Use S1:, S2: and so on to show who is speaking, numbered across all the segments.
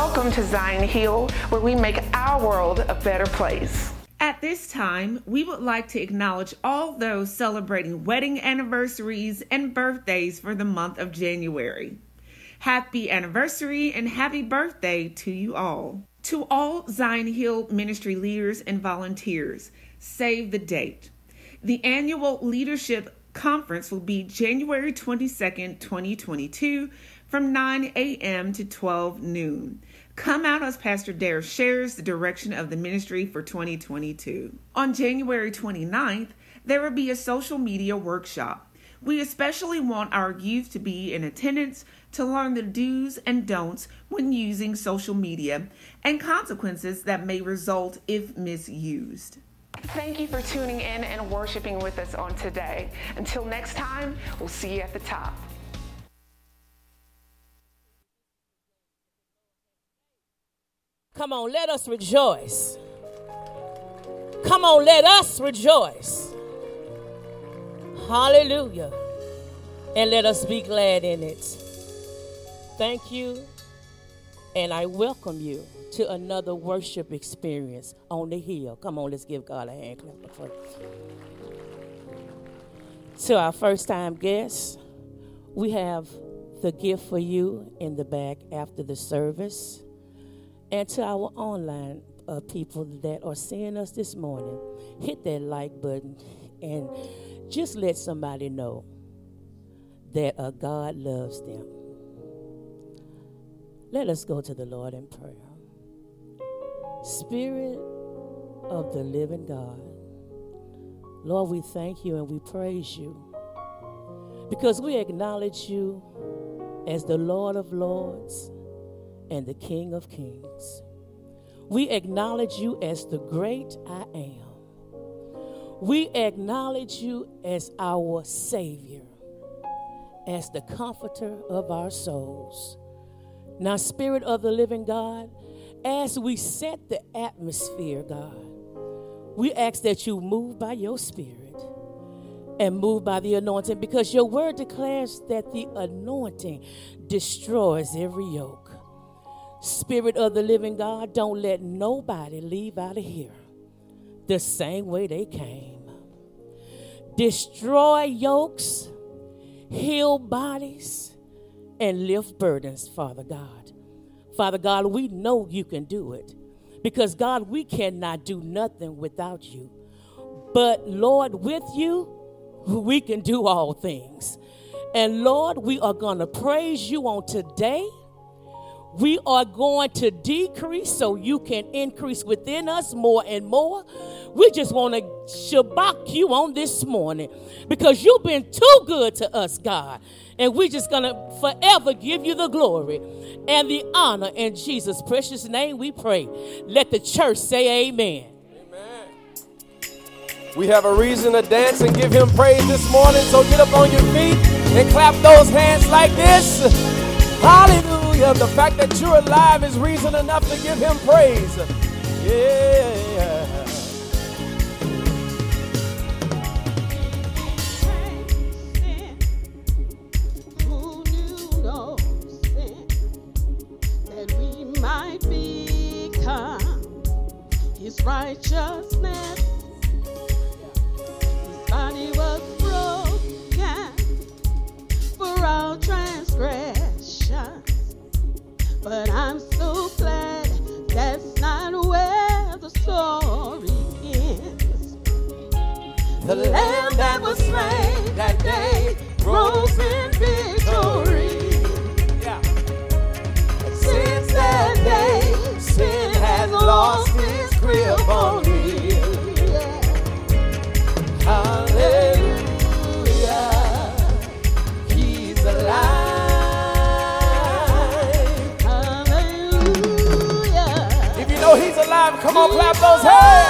S1: Welcome to Zion Hill, where we make our world a better place.
S2: At this time, we would like to acknowledge all those celebrating wedding anniversaries and birthdays for the month of January. Happy anniversary and happy birthday to you all. To all Zion Hill ministry leaders and volunteers, save the date. The annual leadership conference will be January 22nd, 2022 from 9 a.m. to 12 noon. Come out as Pastor Dara shares the direction of the ministry for 2022. On January 29th, there will be a social media workshop. We especially want our youth to be in attendance to learn the do's and don'ts when using social media and consequences that may result if misused.
S1: Thank you for tuning in and worshiping with us on today. Until next time, we'll see you at the top.
S3: Come on, let us rejoice. Come on, let us rejoice. Hallelujah. And let us be glad in it. Thank you. And I welcome you to another worship experience on the hill. Come on, let's give God a hand clap for To our first time guests, we have the gift for you in the back after the service and to our online uh, people that are seeing us this morning, hit that like button and just let somebody know that uh, God loves them. Let us go to the Lord in prayer. Spirit of the living God, Lord, we thank you and we praise you because we acknowledge you as the Lord of Lords and the King of Kings. We acknowledge you as the great I am. We acknowledge you as our Savior, as the comforter of our souls. Now, Spirit of the living God, as we set the atmosphere, God, we ask that you move by your Spirit and move by the anointing because your word declares that the anointing destroys every yoke. Spirit of the living God, don't let nobody leave out of here the same way they came. Destroy yokes, heal bodies, and lift burdens, Father God. Father God, we know you can do it because, God, we cannot do nothing without you. But, Lord, with you, we can do all things. And, Lord, we are going to praise you on today we are going to decrease so you can increase within us more and more. We just want to shabach you on this morning because you've been too good to us, God. And we're just going to forever give you the glory and the honor. In Jesus' precious name we pray. Let the church say amen.
S4: Amen. We have a reason to dance and give him praise this morning. So get up on your feet and clap those hands like this. Hallelujah. Hallelujah. The fact that you're alive is reason enough to give him praise. Yeah.
S5: Who knew knows that we might become his righteousness. His body was broken for our transgression. But I'm so glad that's not where the story ends. The lamb that was slain that day rose in victory. Yeah. Since that day, sin has lost its grip on
S4: On,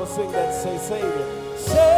S4: Us sing
S5: that.
S4: Say, Savior. Savior,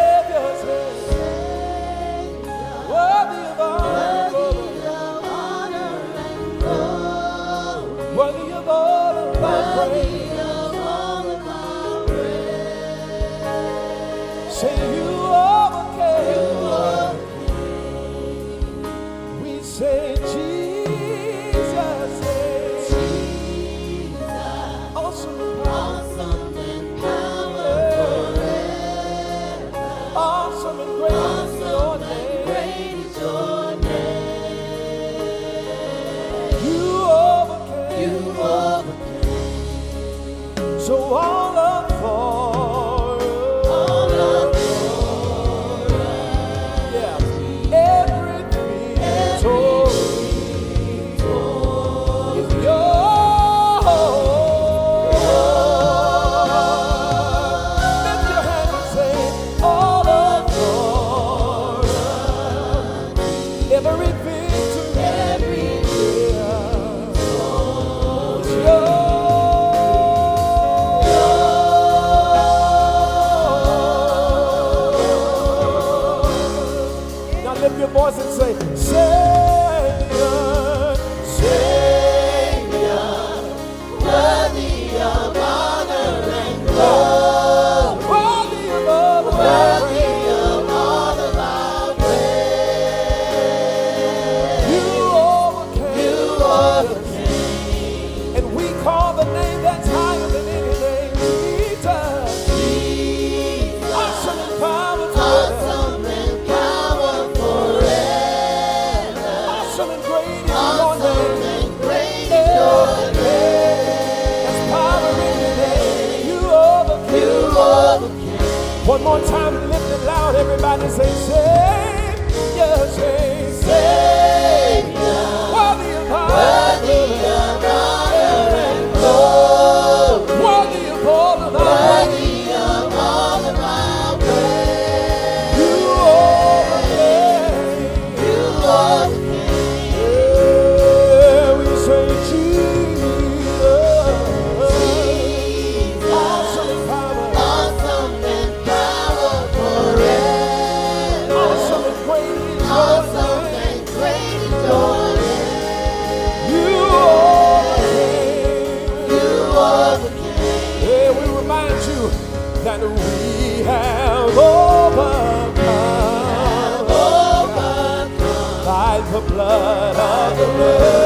S4: summer.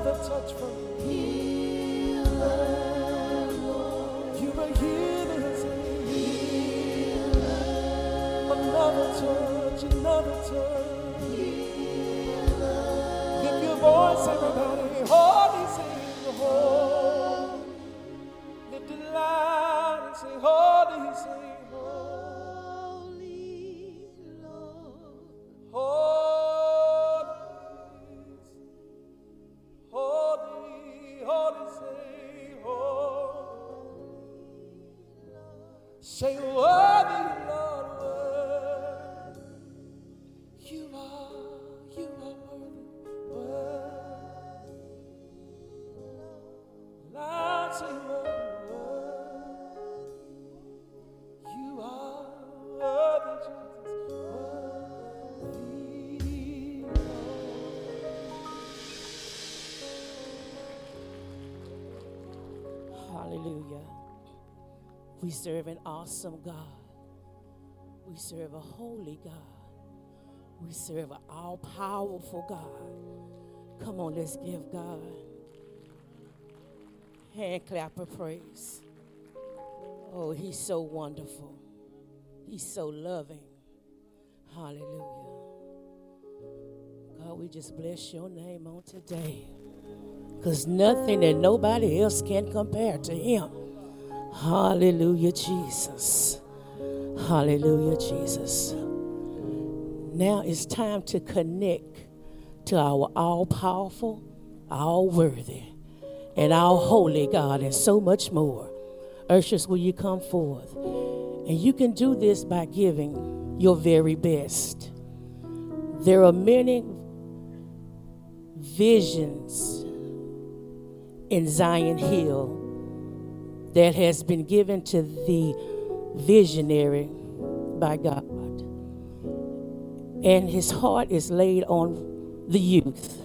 S4: the touch from healer. You're healer. Another touch, another touch. Healer. lift your voice, everybody. Say,
S3: We serve an awesome God. We serve a holy God. We serve an all powerful God. Come on, let's give God hand clap of praise. Oh, he's so wonderful. He's so loving. Hallelujah. God, we just bless your name on today. Because nothing and nobody else can compare to him. Hallelujah, Jesus. Hallelujah, Jesus. Now it's time to connect to our all powerful, all worthy, and all holy God, and so much more. Ushers, will you come forth? And you can do this by giving your very best. There are many visions in Zion Hill that has been given to the visionary by God. And his heart is laid on the youth.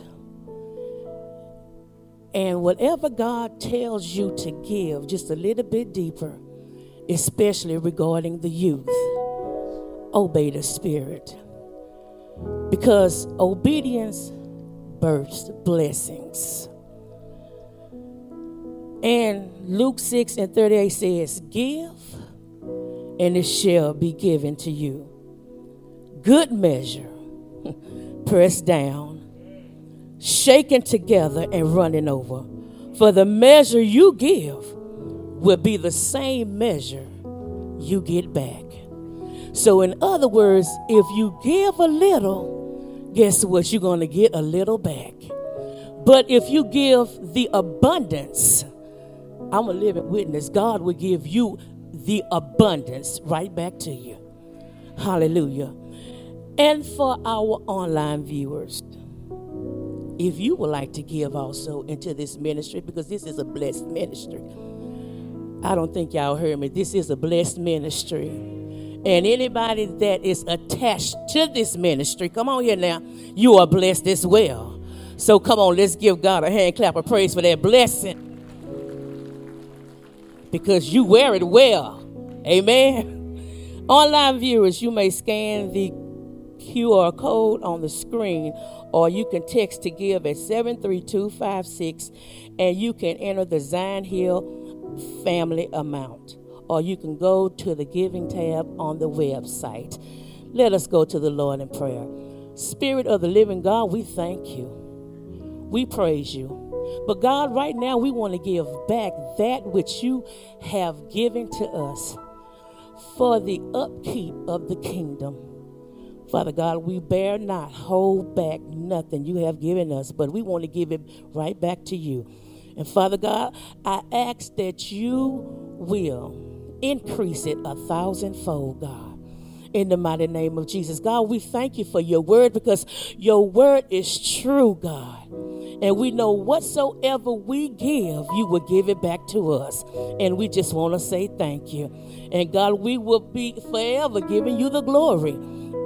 S3: And whatever God tells you to give, just a little bit deeper, especially regarding the youth, obey the Spirit. Because obedience births blessings. And Luke 6 and 38 says, Give, and it shall be given to you. Good measure, pressed down, shaken together, and running over. For the measure you give will be the same measure you get back. So, in other words, if you give a little, guess what? You're going to get a little back. But if you give the abundance, I'm a living witness. God will give you the abundance right back to you. Hallelujah. And for our online viewers, if you would like to give also into this ministry, because this is a blessed ministry. I don't think y'all heard me. This is a blessed ministry. And anybody that is attached to this ministry, come on here now, you are blessed as well. So come on, let's give God a hand clap of praise for that blessing because you wear it well. Amen. Online viewers, you may scan the QR code on the screen or you can text to give at 73256 and you can enter the Zion Hill family amount or you can go to the giving tab on the website. Let us go to the Lord in prayer. Spirit of the living God, we thank you. We praise you. But God, right now, we want to give back that which you have given to us for the upkeep of the kingdom. Father God, we bear not hold back nothing you have given us, but we want to give it right back to you. And Father God, I ask that you will increase it a thousandfold, God in the mighty name of Jesus. God, we thank you for your word because your word is true, God. And we know whatsoever we give, you will give it back to us. And we just want to say thank you. And God, we will be forever giving you the glory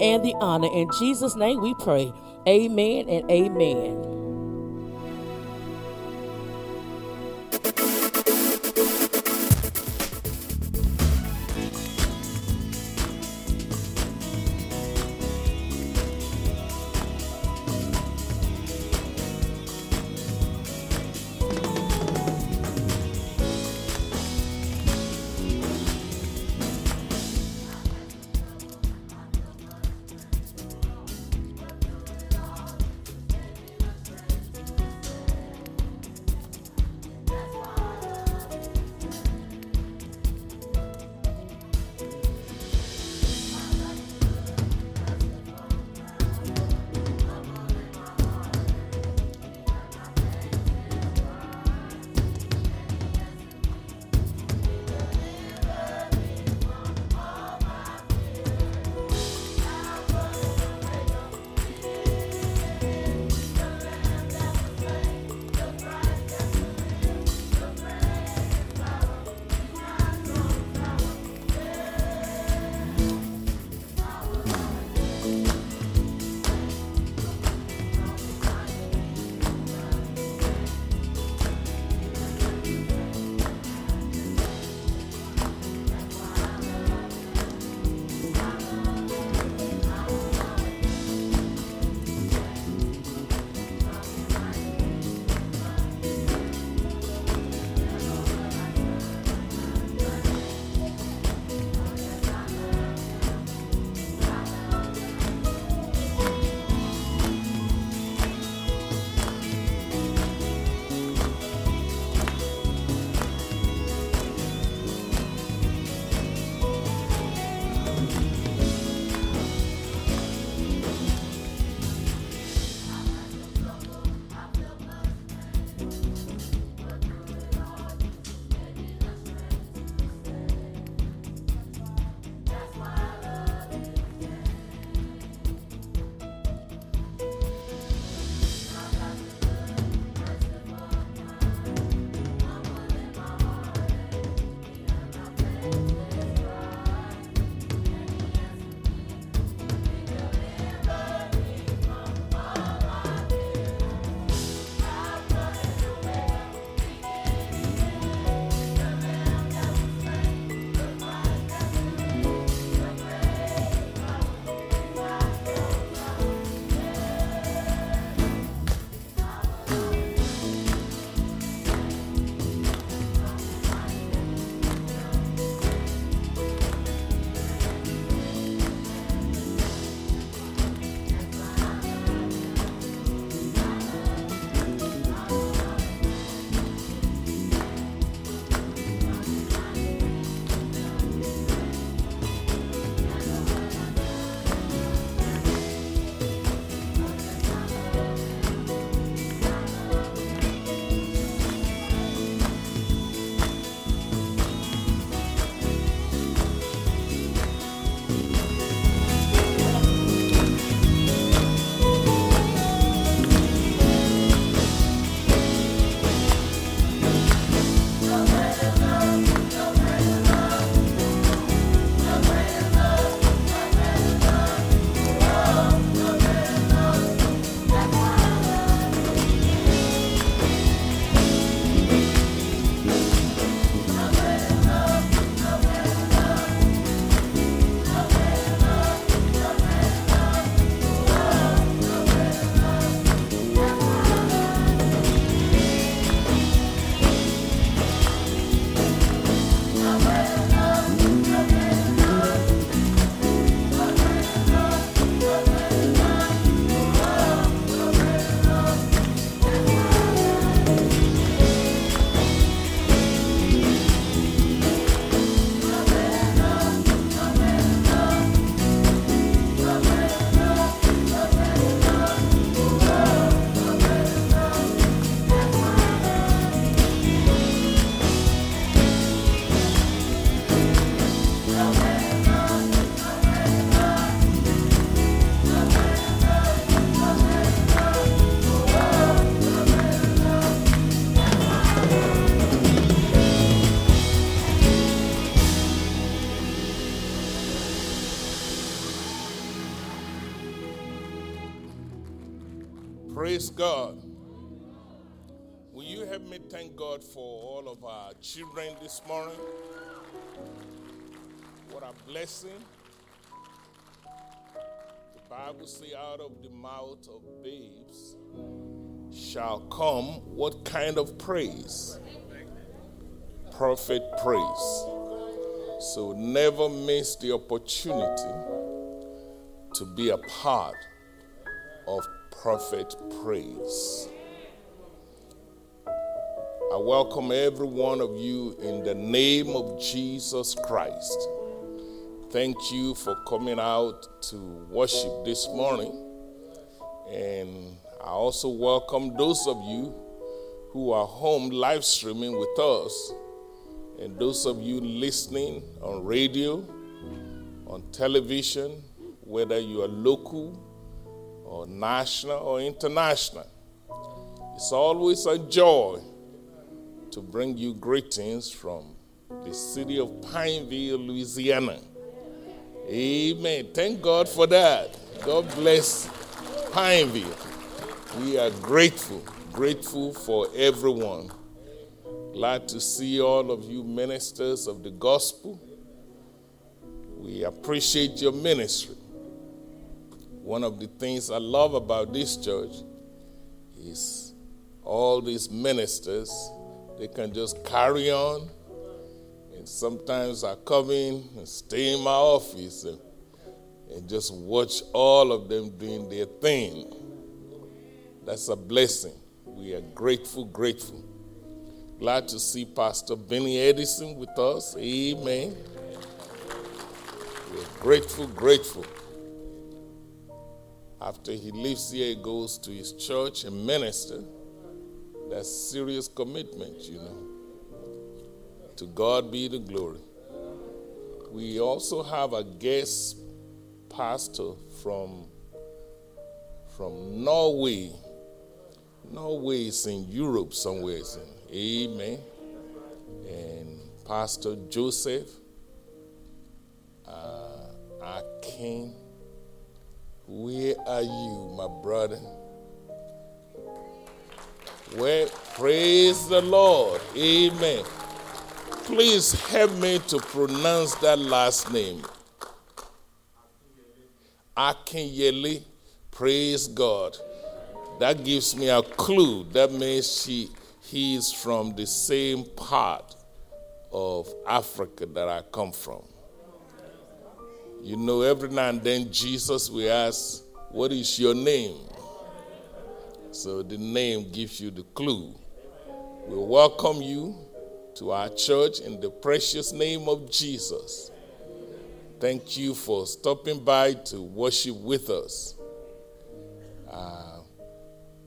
S3: and the honor. In Jesus' name we pray. Amen and amen.
S6: Of our children this morning? What a blessing. The Bible says, out of the mouth of babes shall come what kind of praise? Perfect praise. So never miss the opportunity to be a part of perfect praise. I welcome every one of you in the name of Jesus Christ. Thank you for coming out to worship this morning. And I also welcome those of you who are home live streaming with us, and those of you listening on radio, on television, whether you are local or national or international. It's always a joy to bring you greetings from the city of Pineville, Louisiana. Amen. Thank God for that. God bless Pineville. We are grateful, grateful for everyone. Glad to see all of you ministers of the gospel. We appreciate your ministry. One of the things I love about this church is all these ministers, they can just carry on. And sometimes I come in and stay in my office and, and just watch all of them doing their thing. That's a blessing. We are grateful, grateful. Glad to see Pastor Benny Edison with us. Amen. We're grateful, grateful. After he leaves here, he goes to his church and minister. That's serious commitment, you know. To God be the glory. We also have a guest pastor from, from Norway. Norway is in Europe somewhere. In Amen. And Pastor Joseph uh, Akin where are you, my brother? Where? Praise the Lord. Amen. Please help me to pronounce that last name. Akinyele. Praise God. That gives me a clue. That means she, he is from the same part of Africa that I come from. You know, every now and then Jesus will ask, What is your name? So the name gives you the clue. We welcome you to our church in the precious name of Jesus. Thank you for stopping by to worship with us. Uh,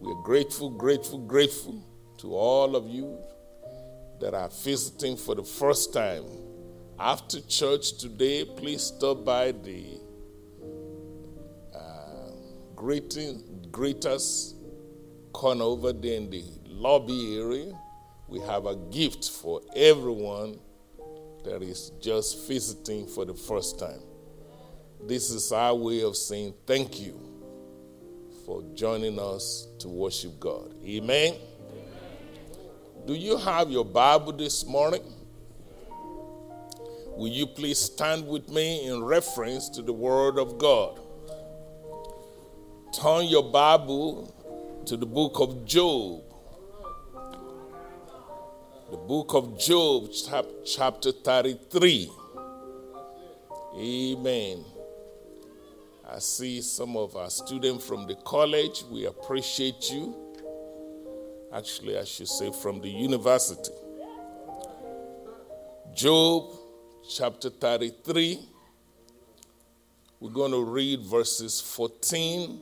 S6: we're grateful, grateful, grateful to all of you that are visiting for the first time. After church today, please stop by the uh, greeting, greeters corner over there in the lobby area. We have a gift for everyone that is just visiting for the first time. This is our way of saying thank you for joining us to worship God. Amen. Do you have your Bible this morning? Will you please stand with me in reference to the Word of God? Turn your Bible to the book of Job. The book of Job, chapter 33. Amen. I see some of our students from the college. We appreciate you. Actually, I should say from the university. Job chapter 33. We're going to read verses 14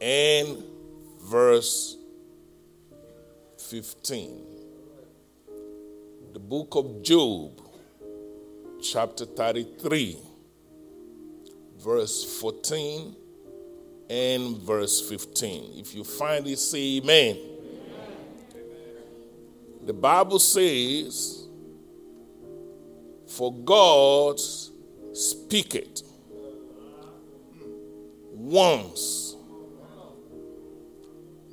S6: and verse 15. The book of Job, chapter 33, verse 14 and verse 15. If you find it, say amen. amen. The Bible says, For God speaketh once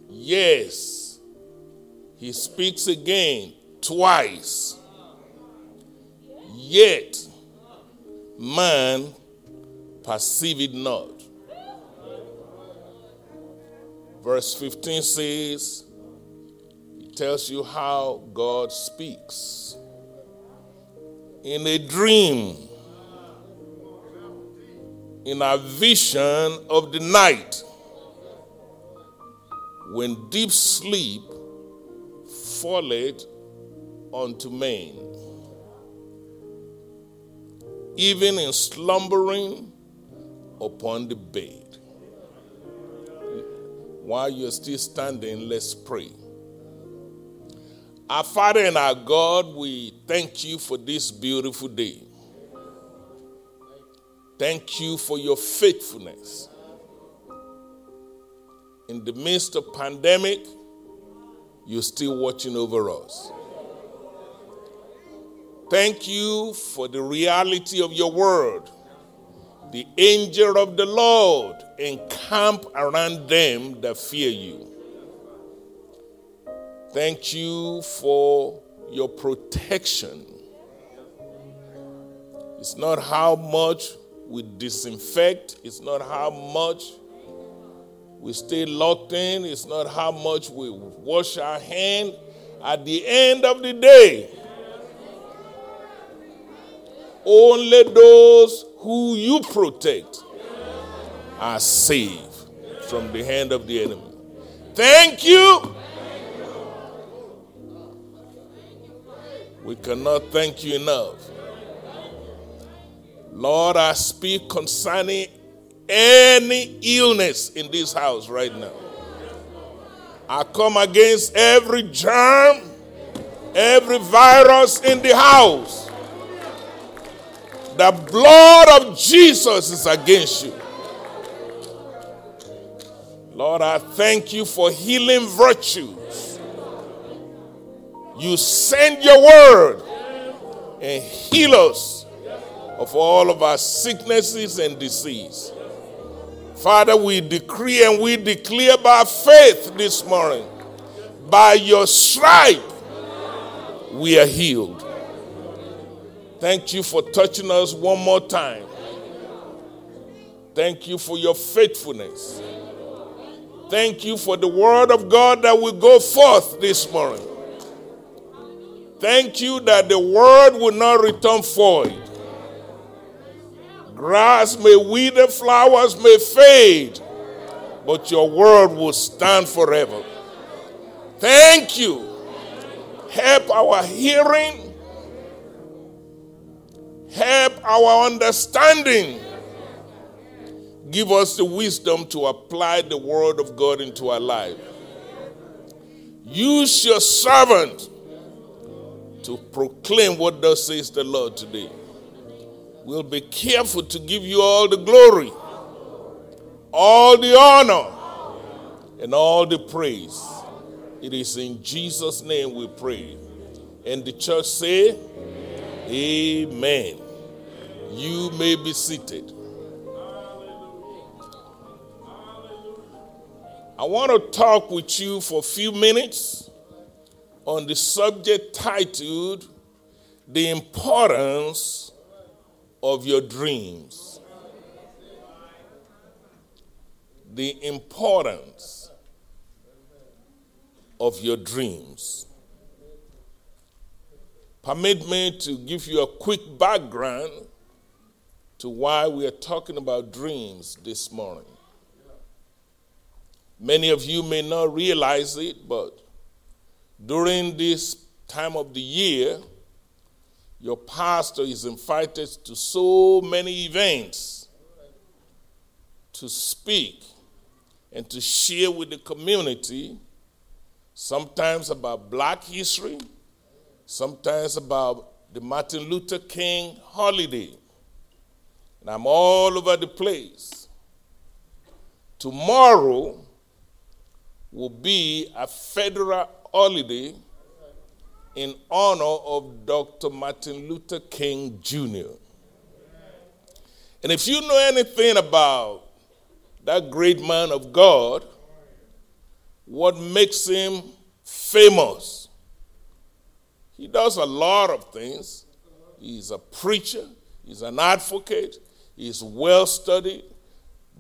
S6: Yes, he speaks again twice. Yet man perceive it not. Verse 15 says, it tells you how God speaks. In a dream, in a vision of the night, when deep sleep falleth unto men, even in slumbering upon the bed. While you're still standing, let's pray. Our Father and our God, we thank you for this beautiful day. Thank you for your faithfulness. In the midst of pandemic, you're still watching over us. Thank you for the reality of your word. The angel of the Lord encamp around them that fear you. Thank you for your protection. It's not how much we disinfect, it's not how much we stay locked in, it's not how much we wash our hand. At the end of the day, only those who you protect are saved from the hand of the enemy. Thank you. We cannot thank you enough. Lord, I speak concerning any illness in this house right now. I come against every germ, every virus in the house. The blood of Jesus is against you. Lord, I thank you for healing virtues. You send your word and heal us of all of our sicknesses and disease. Father, we decree and we declare by faith this morning, by your stripe, we are healed. Thank you for touching us one more time. Thank you for your faithfulness. Thank you for the word of God that will go forth this morning. Thank you that the word will not return void. Grass may wither, flowers may fade, but your word will stand forever. Thank you. Help our hearing, help our understanding. Give us the wisdom to apply the word of God into our life. Use your servant to proclaim what thus says the Lord today. We'll be careful to give you all the glory, all the honor, and all the praise. It is in Jesus' name we pray. And the church say, Amen. You may be seated. I want to talk with you for a few minutes on the subject titled The Importance of Your Dreams. The importance of your dreams. Permit me to give you a quick background to why we are talking about dreams this morning. Many of you may not realize it, but during this time of the year, your pastor is invited to so many events to speak and to share with the community, sometimes about black history, sometimes about the Martin Luther King holiday. And I'm all over the place. Tomorrow, will be a federal holiday in honor of Dr. Martin Luther King Jr. And if you know anything about that great man of God, what makes him famous. He does a lot of things. He's a preacher, he's an advocate, he's well studied.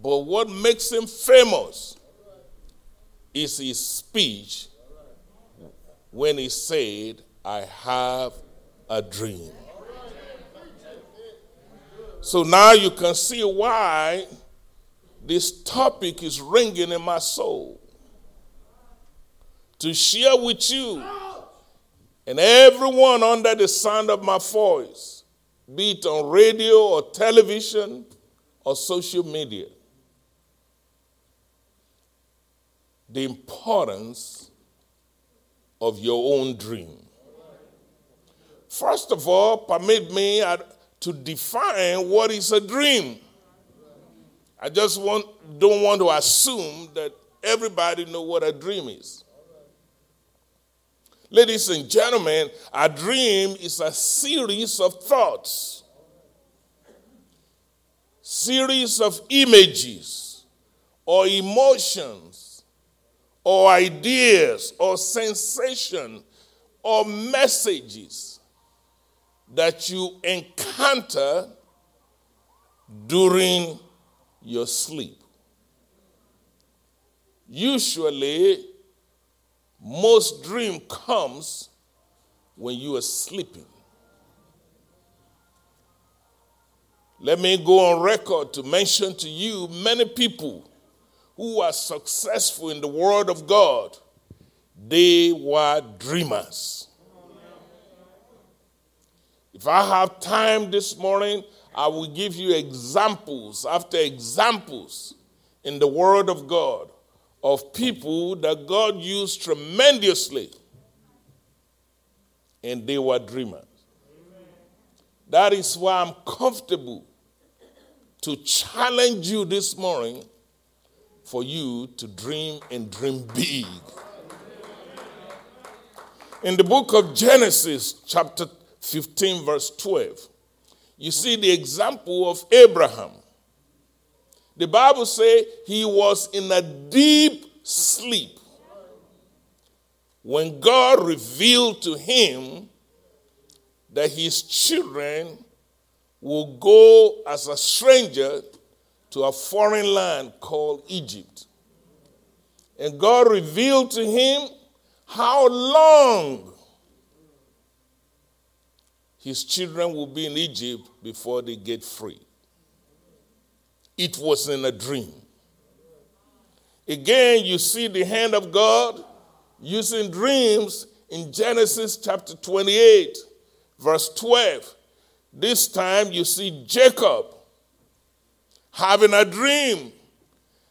S6: But what makes him famous is his speech when he said, I have a dream. So now you can see why this topic is ringing in my soul. To share with you and everyone under the sound of my voice, be it on radio or television or social media, the importance of your own dream. First of all, permit me to define what is a dream. I just want, don't want to assume that everybody know what a dream is. Ladies and gentlemen, a dream is a series of thoughts, series of images or emotions or ideas or sensations or messages that you encounter during your sleep. Usually, most dream comes when you are sleeping. Let me go on record to mention to you many people who are successful in the Word of God. They were dreamers. If I have time this morning, I will give you examples after examples in the Word of God of people that God used tremendously, and they were dreamers. That is why I'm comfortable to challenge you this morning for you to dream and dream big. In the book of Genesis, chapter 15, verse 12, you see the example of Abraham. The Bible says he was in a deep sleep when God revealed to him that his children will go as a stranger to a foreign land called Egypt. And God revealed to him how long his children will be in Egypt before they get free. It was in a dream. Again, you see the hand of God using dreams in Genesis chapter 28, verse 12. This time you see Jacob having a dream.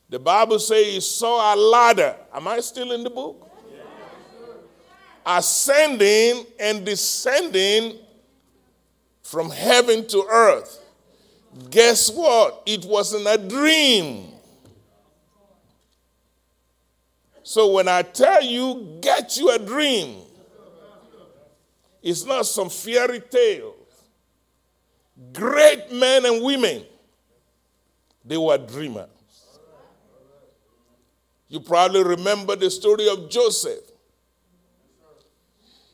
S6: The Bible says he saw a ladder. Am I still in the book? Ascending and descending from heaven to earth. Guess what? It wasn't a dream. So when I tell you, get you a dream, it's not some fairy tale. Great men and women, they were dreamers. You probably remember the story of Joseph.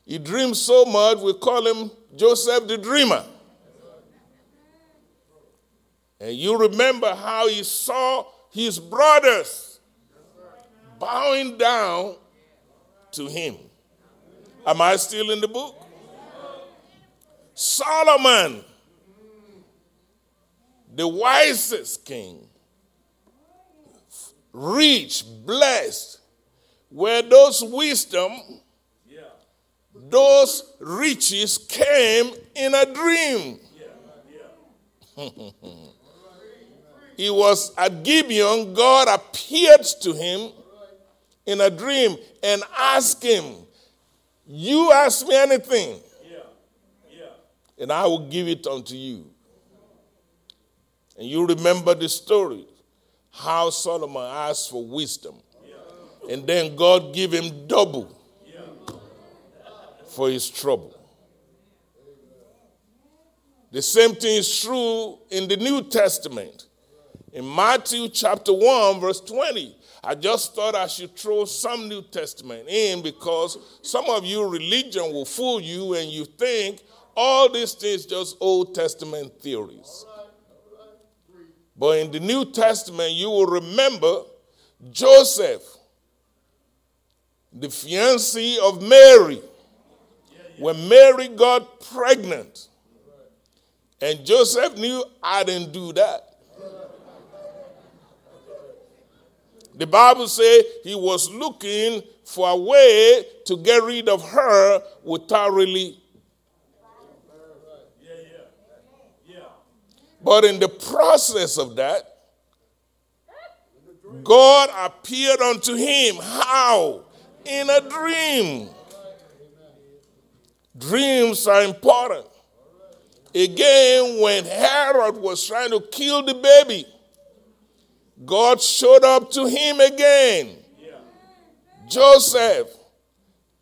S6: He dreamed so much, we call him Joseph the Dreamer. And you remember how he saw his brothers bowing down to him. Am I still in the book? Solomon, the wisest king, rich, blessed, where those wisdom those riches came in a dream. he was at Gibeon, God appeared to him in a dream and asked him, You ask me anything, and I will give it unto you. And you remember the story how Solomon asked for wisdom, and then God gave him double for his trouble. The same thing is true in the New Testament. In Matthew chapter 1, verse 20, I just thought I should throw some New Testament in because some of you, religion will fool you and you think all these things just Old Testament theories. But in the New Testament, you will remember Joseph, the fiancé of Mary, when Mary got pregnant. And Joseph knew I didn't do that. The Bible says he was looking for a way to get rid of her without really. But in the process of that, God appeared unto him. How? In a dream. Dreams are important. Again, when Herod was trying to kill the baby, God showed up to him again. Joseph,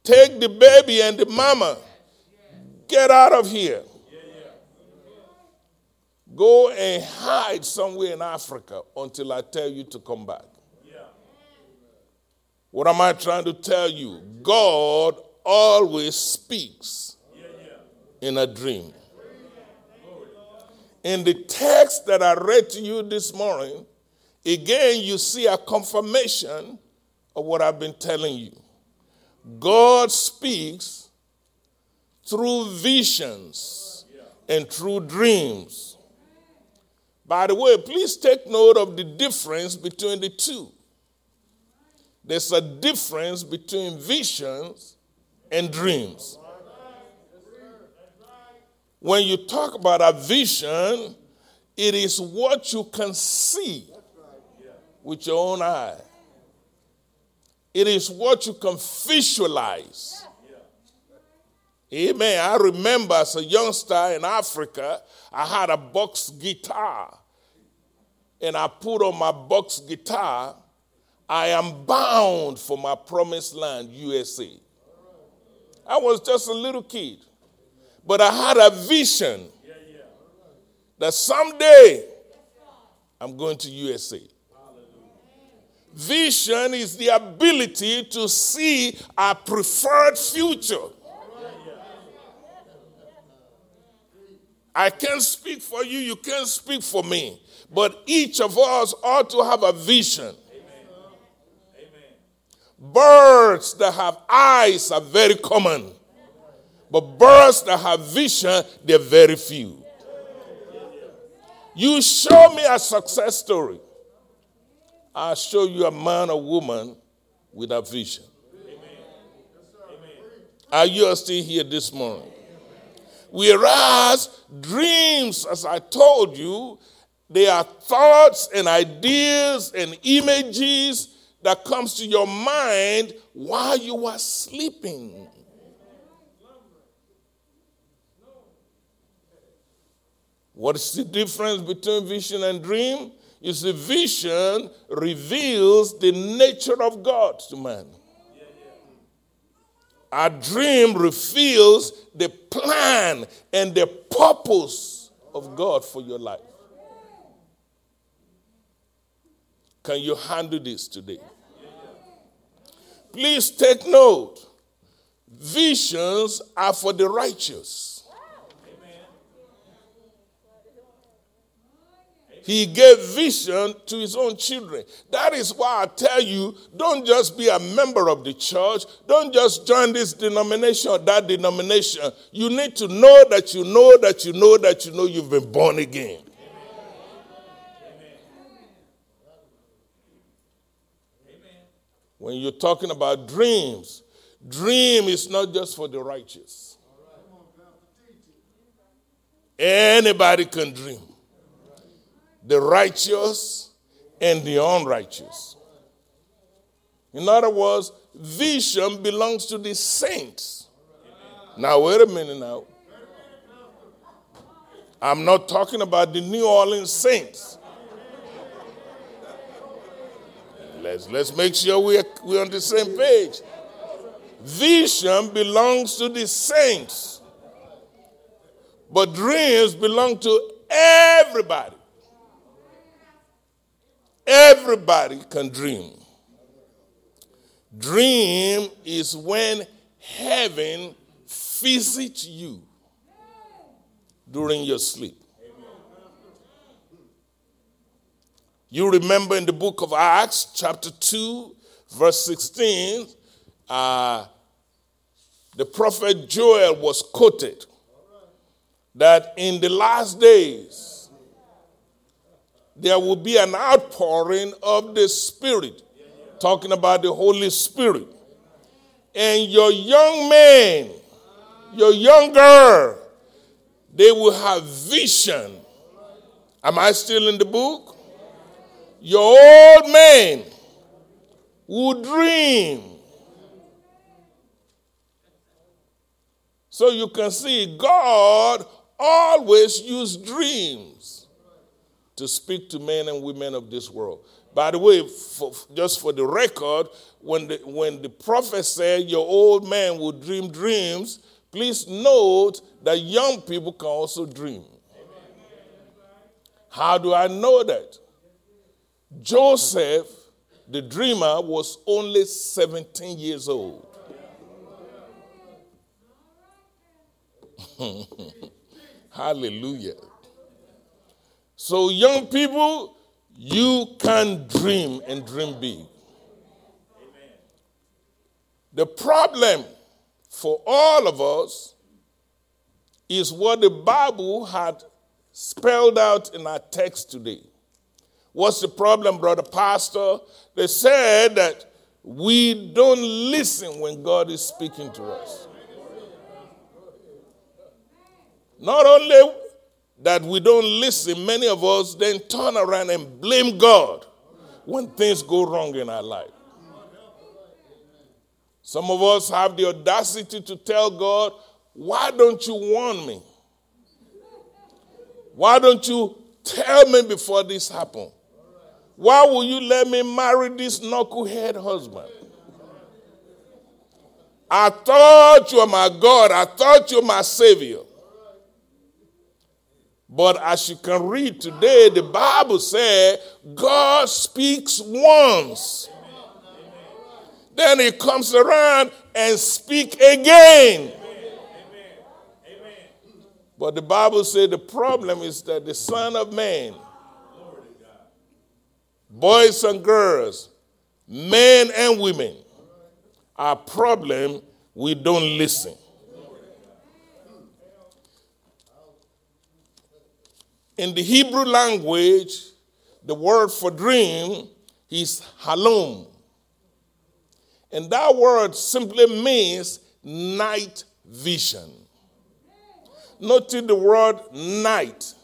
S6: take the baby and the mama, get out of here. Go and hide somewhere in Africa until I tell you to come back. What am I trying to tell you? God always speaks in a dream. In the text that I read to you this morning, again you see a confirmation of what I've been telling you. God speaks through visions and through dreams. By the way, please take note of the difference between the two. There's a difference between visions and dreams. When you talk about a vision, it is what you can see with your own eye. It is what you can visualize. Amen. I remember as a youngster in Africa, I had a box guitar. And I put on my box guitar, I am bound for my promised land, USA. I was just a little kid. But I had a vision that someday I'm going to USA. Vision is the ability to see a preferred future. I can't speak for you, you can't speak for me. But each of us ought to have a vision. Birds that have eyes are very common. But birds that have vision, they're very few. You show me a success story. I'll show you a man or woman with a vision. Are you still here this morning? Whereas dreams, as I told you, they are thoughts and ideas and images that comes to your mind while you are sleeping. What is the difference between vision and dream? You see, vision reveals the nature of God to man. A dream reveals the plan and the purpose of God for your life. Can you handle this today? Please take note. Visions are for the righteous. He gave vision to his own children. That is why I tell you don't just be a member of the church, don't just join this denomination or that denomination. You need to know that you know that you know that you know you've been born again. When you're talking about dreams, dream is not just for the righteous. Anybody can dream. The righteous and the unrighteous. In other words, vision belongs to the saints. Now, wait a minute now. I'm not talking about the New Orleans saints. Let's, let's make sure we're, we're on the same page. Vision belongs to the saints, but dreams belong to everybody. Everybody can dream. Dream is when heaven visits you during your sleep. You remember in the book of Acts, chapter 2, verse 16, uh, the prophet Joel was quoted that in the last days there will be an outpouring of the Spirit, talking about the Holy Spirit. And your young man, your young girl, they will have vision. Am I still in the book? Your old man will dream. So you can see God always used dreams to speak to men and women of this world. By the way, for, just for the record, when the, when the prophet said your old man will dream dreams, please note that young people can also dream. How do I know that? Joseph, the dreamer, was only 17 years old. Hallelujah. So, young people, you can dream and dream big. The problem for all of us is what the Bible had spelled out in our text today. What's the problem, brother pastor? They said that we don't listen when God is speaking to us. Not only that we don't listen, many of us then turn around and blame God when things go wrong in our life. Some of us have the audacity to tell God, Why don't you warn me? Why don't you tell me before this happens? Why will you let me marry this knucklehead husband? I thought you were my God. I thought you were my Savior. But as you can read today, the Bible said God speaks once. Then he comes around and speak again. But the Bible said the problem is that the Son of Man, boys and girls, men and women, our problem, we don't listen. In the Hebrew language, the word for dream is halom. And that word simply means night vision. Notice the word night.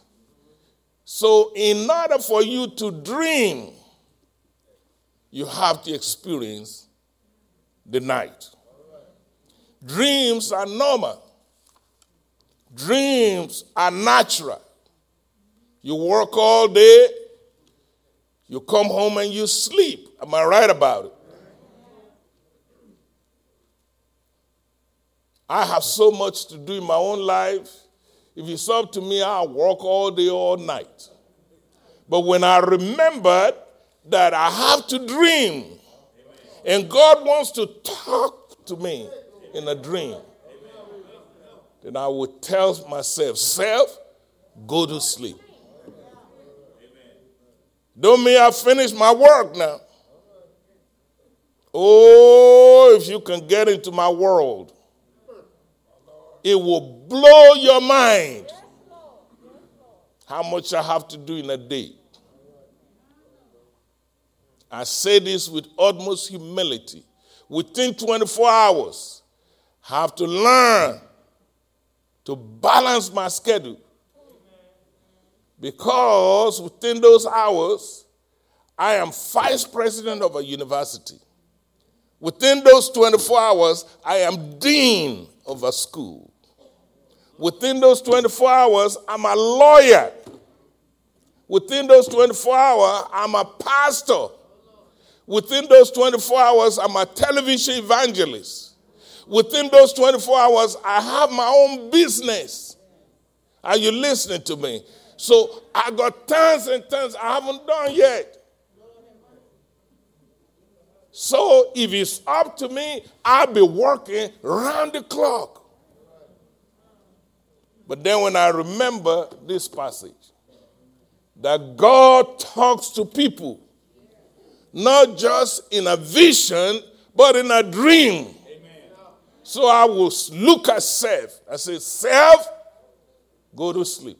S6: So, in order for you to dream, you have to experience the night. Dreams are normal, dreams are natural. You work all day, you come home and you sleep. Am I right about it? I have so much to do in my own life. If it's up to me, I'll work all day, all night. But when I remembered that I have to dream, and God wants to talk to me in a dream, then I would tell myself, Self, go to sleep. Don't mean I finished my work now. Oh, if you can get into my world, it will blow your mind how much I have to do in a day. I say this with utmost humility. Within 24 hours, I have to learn to balance my schedule because within those hours, I am vice president of a university. Within those 24 hours, I am dean of a school. Within those 24 hours, I'm a lawyer. Within those 24 hours, I'm a pastor. Within those 24 hours, I'm a television evangelist. Within those 24 hours, I have my own business. Are you listening to me? So I got tons and tons I haven't done yet. So if it's up to me, I'll be working round the clock. But then when I remember this passage, that God talks to people, not just in a vision, but in a dream. So I will look at self. I say, Self, go to sleep.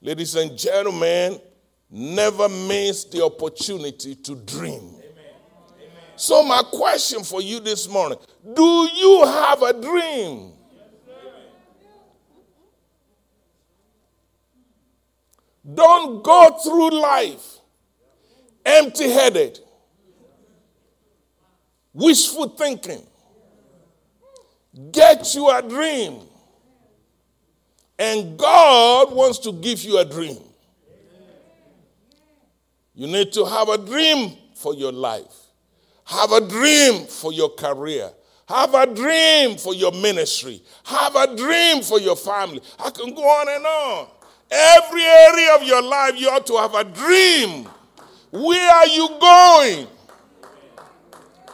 S6: Ladies and gentlemen, never miss the opportunity to dream. So, my question for you this morning do you have a dream? Don't go through life empty headed, wishful thinking. Get you a dream. And God wants to give you a dream. You need to have a dream for your life, have a dream for your career, have a dream for your ministry, have a dream for your family. I can go on and on. Every area of your life, you ought to have a dream. Where are you going?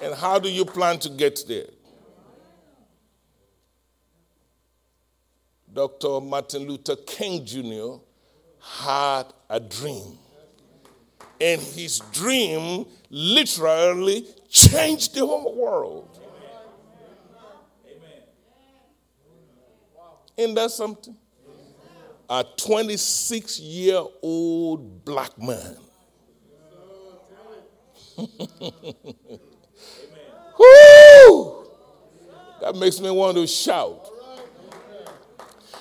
S6: And how do you plan to get there? Dr. Martin Luther King Jr. had a dream. And his dream literally changed the whole world. Ain't that something? A 26 year old black man. Woo! That makes me want to shout.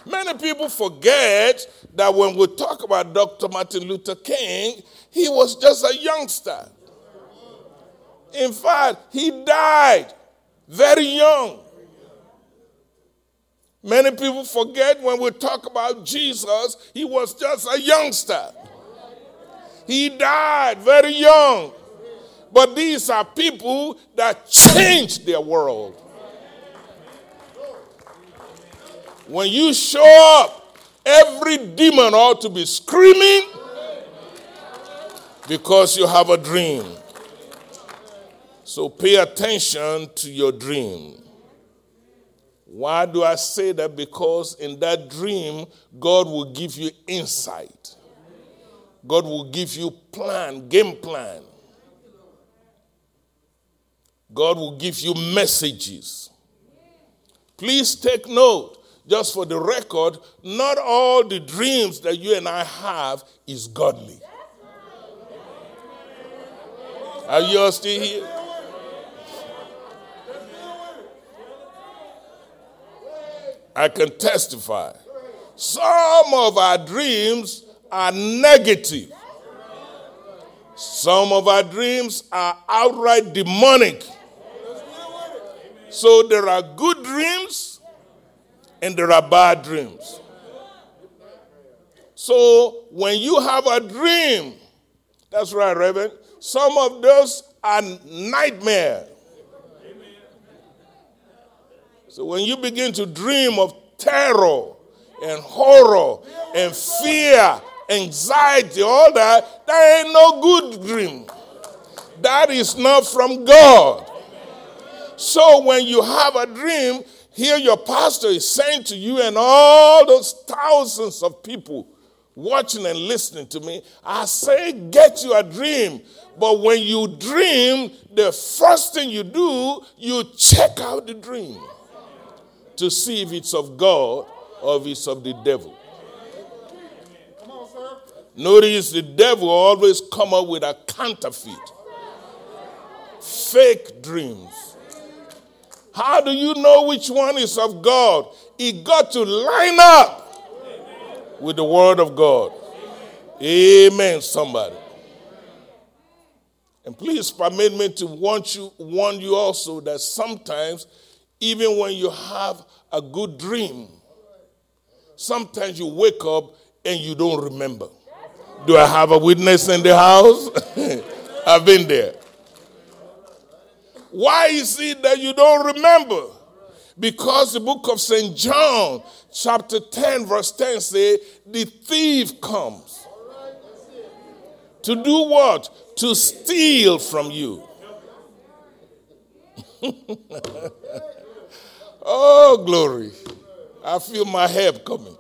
S6: Many people forget that when we talk about Dr. Martin Luther King, he was just a youngster. In fact, he died very young. Many people forget when we talk about Jesus, he was just a youngster. He died very young. But these are people that changed their world. When you show up, every demon ought to be screaming because you have a dream. So pay attention to your dream. Why do I say that? Because in that dream, God will give you insight. God will give you plan, game plan. God will give you messages. Please take note just for the record, not all the dreams that you and I have is godly. Are you all still here? I can testify. Some of our dreams are negative. Some of our dreams are outright demonic. So there are good dreams and there are bad dreams. So when you have a dream, that's right, Reverend, some of those are nightmare. So when you begin to dream of terror and horror and fear, anxiety, all that, that ain't no good dream. That is not from God. So when you have a dream, here, your pastor is saying to you and all those thousands of people watching and listening to me, I say, get you a dream. But when you dream, the first thing you do, you check out the dream to see if it's of God or if it's of the devil. Notice the devil always come up with a counterfeit, fake dreams. How do you know which one is of God? It got to line up with the Word of God. Amen, somebody. And please permit me to warn you, warn you also that sometimes, even when you have a good dream, sometimes you wake up and you don't remember. Do I have a witness in the house? I've been there. Why is it that you don't remember? Because the book of St. John, chapter 10, verse 10 say, the thief comes To do what? To steal from you. oh, glory. I feel my help coming.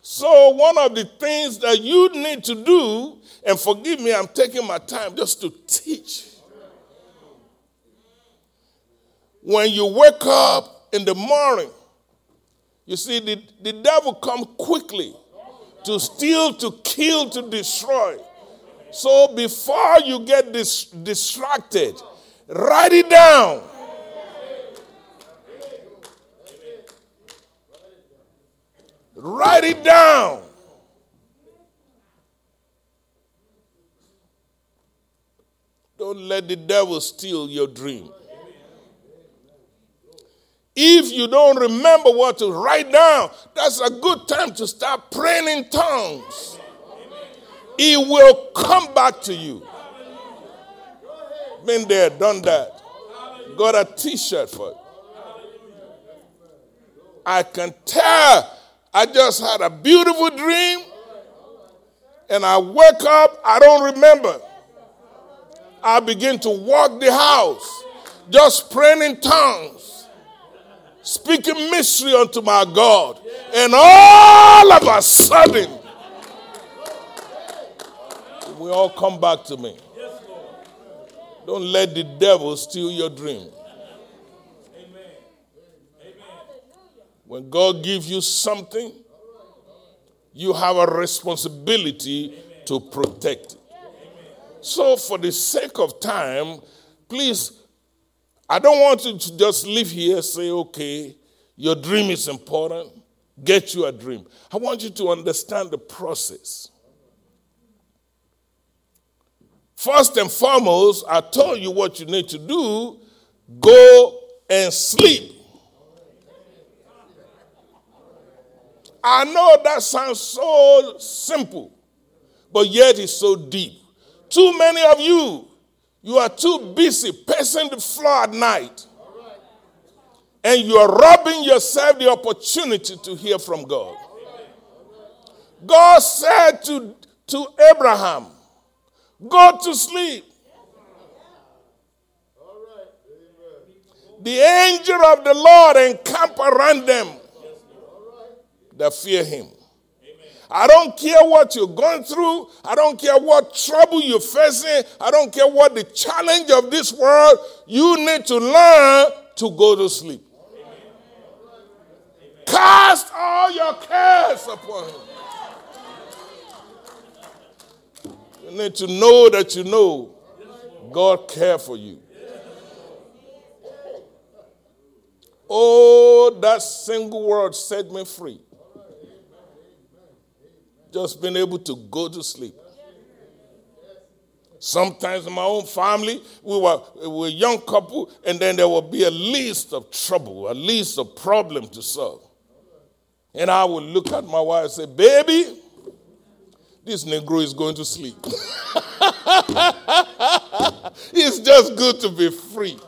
S6: So, one of the things that you need to do, and forgive me, I'm taking my time just to teach. When you wake up in the morning, you see, the, the devil comes quickly to steal, to kill, to destroy. So before you get dis- distracted, write it down. Write it down. Don't let the devil steal your dream. If you don't remember what to write down, that's a good time to start praying in tongues. It will come back to you. Been there, done that. Got a t shirt for it. I can tell I just had a beautiful dream and I wake up, I don't remember. I begin to walk the house, just praying in tongues, speaking mystery unto my God. And all of a sudden, we all come back to me. Don't let the devil steal your dream. When God gives you something, you have a responsibility to protect it. So, for the sake of time, please, I don't want you to just live here say, okay, your dream is important, get you a dream. I want you to understand the process. First and foremost, I told you what you need to do go and sleep. I know that sounds so simple, but yet it's so deep. Too many of you, you are too busy pacing the floor at night. And you are robbing yourself the opportunity to hear from God. God said to, to Abraham, Go to sleep. The angel of the Lord encamp around them that fear him. I don't care what you're going through. I don't care what trouble you're facing. I don't care what the challenge of this world. You need to learn to go to sleep. Cast all your cares upon him. You need to know that you know God care for you. Oh, that single word set me free just been able to go to sleep. Sometimes in my own family, we were, we were a young couple, and then there would be a list of trouble, a list of problems to solve. And I would look at my wife and say, Baby, this Negro is going to sleep. it's just good to be free.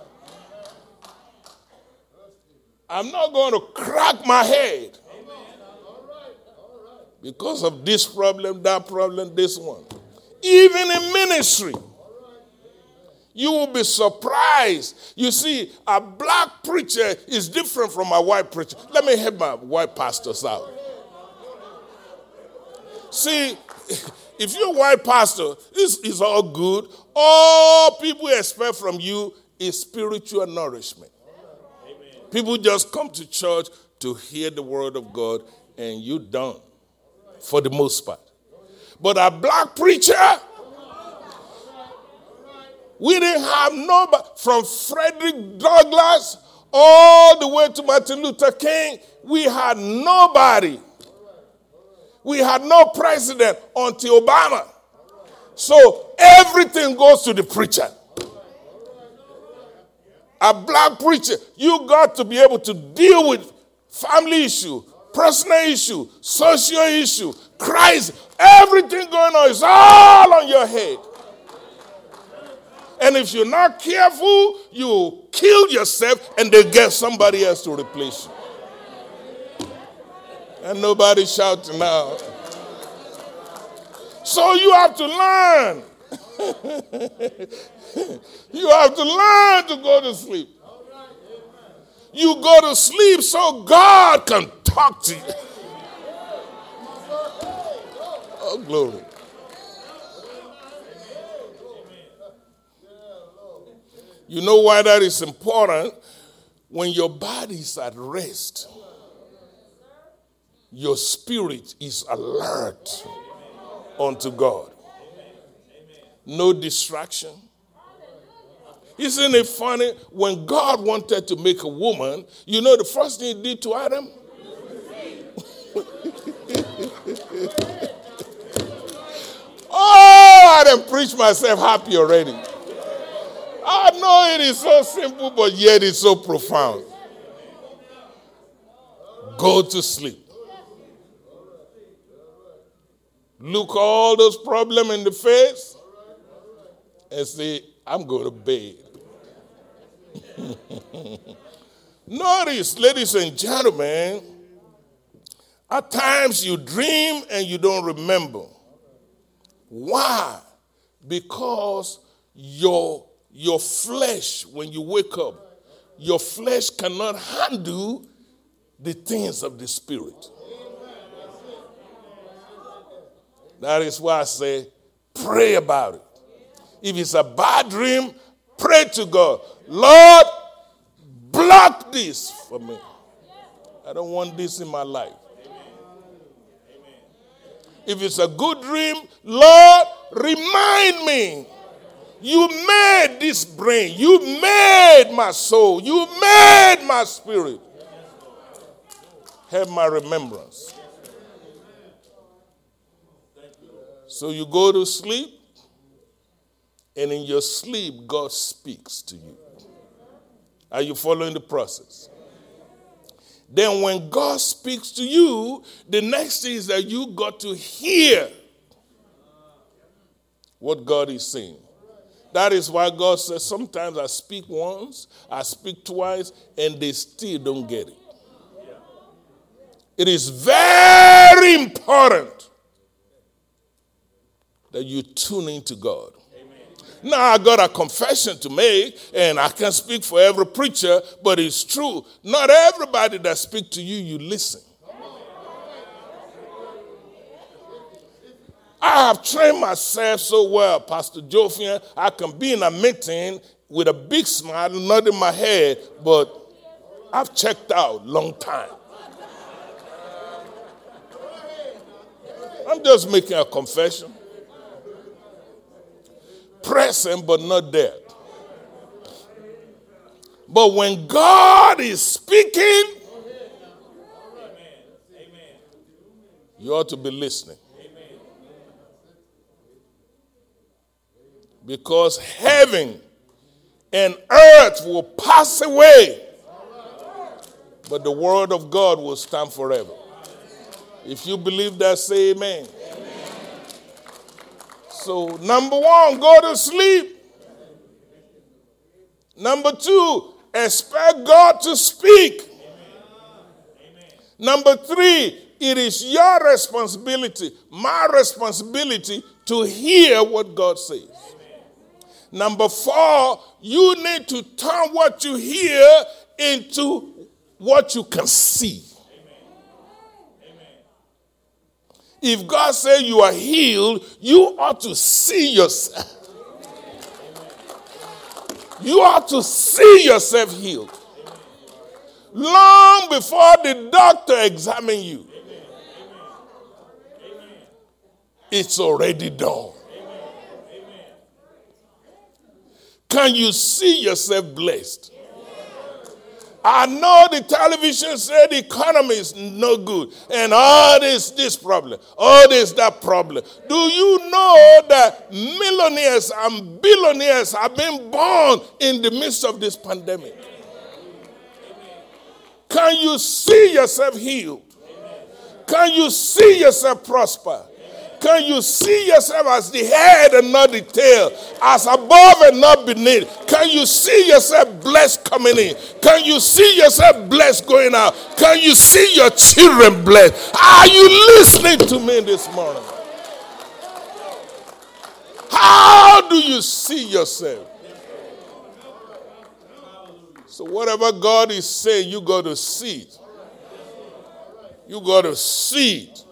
S6: I'm not going to crack my head because of this problem, that problem, this one. Even in ministry, you will be surprised. You see, a black preacher is different from a white preacher. Let me help my white pastors out. See, if you're a white pastor, this is all good. All people expect from you is spiritual nourishment. People just come to church to hear the word of God, and you don't for the most part. But a black preacher, we didn't have nobody from Frederick Douglass all the way to Martin Luther King. We had nobody. We had no president until Obama. So everything goes to the preacher. A black preacher, you got to be able to deal with family issue, personal issue, social issue, Christ, everything going on is all on your head. And if you're not careful, you kill yourself and they get somebody else to replace you. And nobody shouting now. So you have to learn. you have to learn to go to sleep. You go to sleep so God can talk to you. Oh, glory. You know why that is important? When your body is at rest, your spirit is alert unto God. No distraction. Isn't it funny? When God wanted to make a woman, you know the first thing he did to Adam? oh, I done preached myself happy already. I know it is so simple, but yet it's so profound. Go to sleep. Look all those problems in the face and say, I'm going to bed. Notice, ladies and gentlemen, at times you dream and you don't remember. Why? Because your, your flesh, when you wake up, your flesh cannot handle the things of the spirit. That is why I say, pray about it. If it's a bad dream, pray to God. Lord, block this for me. I don't want this in my life. If it's a good dream, Lord, remind me. You made this brain. You made my soul. You made my spirit. Have my remembrance. So you go to sleep, and in your sleep, God speaks to you. Are you following the process? Then, when God speaks to you, the next thing is that you got to hear what God is saying. That is why God says sometimes I speak once, I speak twice, and they still don't get it. It is very important that you tune into God. Now, I got a confession to make, and I can speak for every preacher, but it's true. Not everybody that speak to you, you listen. I have trained myself so well, Pastor Joffian, I can be in a meeting with a big smile, not in my head, but I've checked out long time. I'm just making a confession present but not dead. But when God is speaking, you ought to be listening. Because heaven and earth will pass away, but the word of God will stand forever. If you believe that, say amen. So, number one, go to sleep. Number two, expect God to speak. Number three, it is your responsibility, my responsibility, to hear what God says. Number four, you need to turn what you hear into what you can see. If God says you are healed, you ought to see yourself. You ought to see yourself healed. Long before the doctor examine you. It's already done. Can you see yourself blessed? I know the television said the economy is no good and all this this problem, all this that problem. Do you know that millionaires and billionaires have been born in the midst of this pandemic? Can you see yourself healed? Can you see yourself prosper? Can you see yourself as the head and not the tail, as above and not beneath? Can you see yourself blessed coming in? Can you see yourself blessed going out? Can you see your children blessed? Are you listening to me this morning? How do you see yourself? So, whatever God is saying, you got to see it. You got to see it.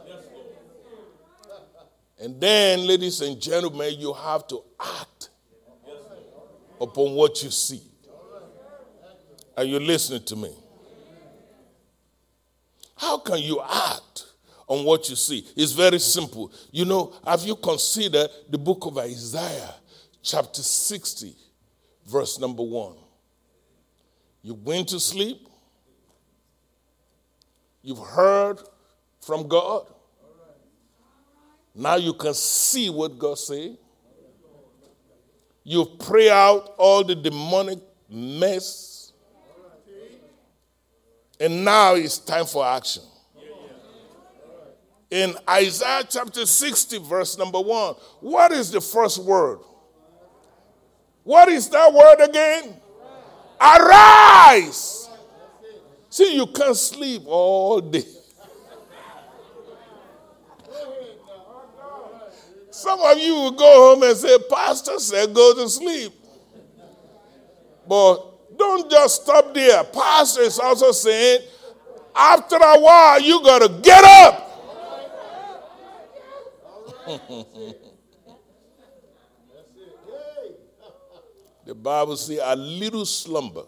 S6: And then, ladies and gentlemen, you have to act upon what you see. Are you listening to me? How can you act on what you see? It's very simple. You know, have you considered the book of Isaiah, chapter 60, verse number 1? You went to sleep, you've heard from God. Now you can see what God said. You pray out all the demonic mess. And now it's time for action. In Isaiah chapter 60, verse number 1, what is the first word? What is that word again? Arise. See, you can't sleep all day. Some of you will go home and say, Pastor said go to sleep. But don't just stop there. Pastor is also saying, after a while, you got to get up. the Bible says a little slumber.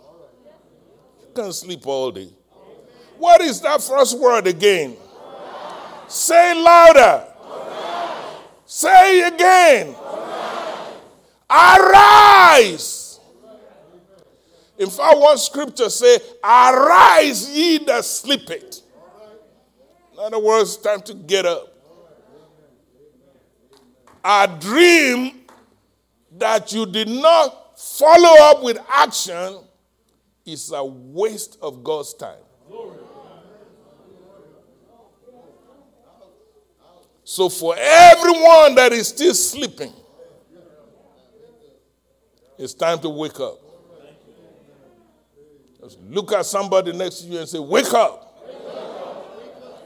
S6: You can't sleep all day. What is that first word again? Say louder. Say again. Arise. In fact, one scripture say, Arise ye that sleepeth. In other words, time to get up. A dream that you did not follow up with action is a waste of God's time. So, for everyone that is still sleeping, it's time to wake up. Just look at somebody next to you and say, Wake up.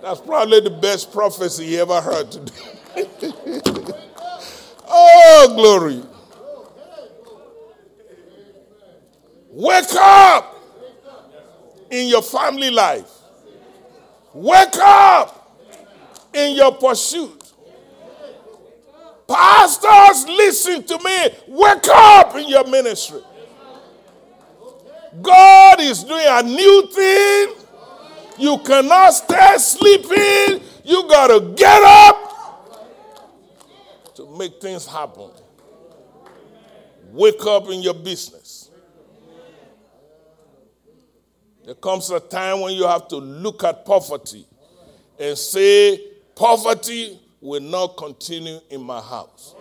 S6: That's probably the best prophecy you ever heard today. oh, glory. Wake up in your family life. Wake up in your pursuit. Pastors, listen to me. Wake up in your ministry. God is doing a new thing. You cannot stay sleeping. You got to get up to make things happen. Wake up in your business. There comes a time when you have to look at poverty and say, Poverty will not continue in my house.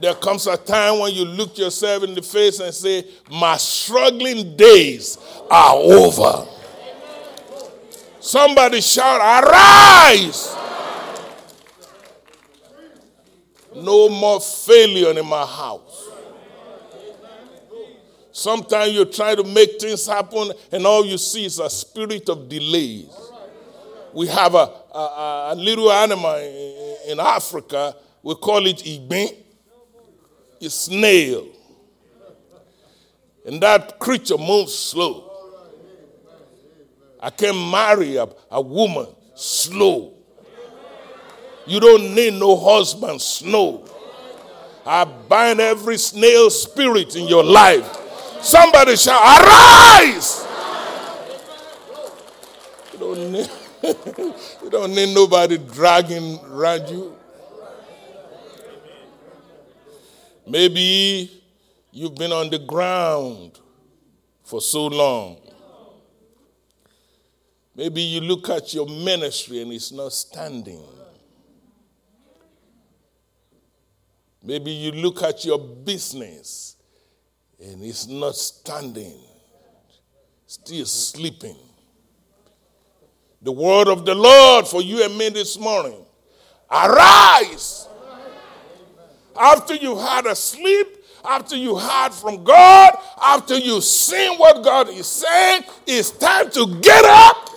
S6: There comes a time when you look yourself in the face and say, My struggling days are over. Somebody shout, Arise! No more failure in my house. Sometimes you try to make things happen, and all you see is a spirit of delays we have a, a, a little animal in, Africa. We call it igbe. It's snail. And that creature moves slow. I can marry a, a woman slow. You don't need no husband slow. I bind every snail spirit in your life. Somebody shall arise. You don't need you don't need nobody dragging around you. Maybe you've been on the ground for so long. Maybe you look at your ministry and it's not standing. Maybe you look at your business and it's not standing, still sleeping the word of the Lord for you and me this morning. Arise. After you had a sleep, after you heard from God, after you've seen what God is saying, it's time to get up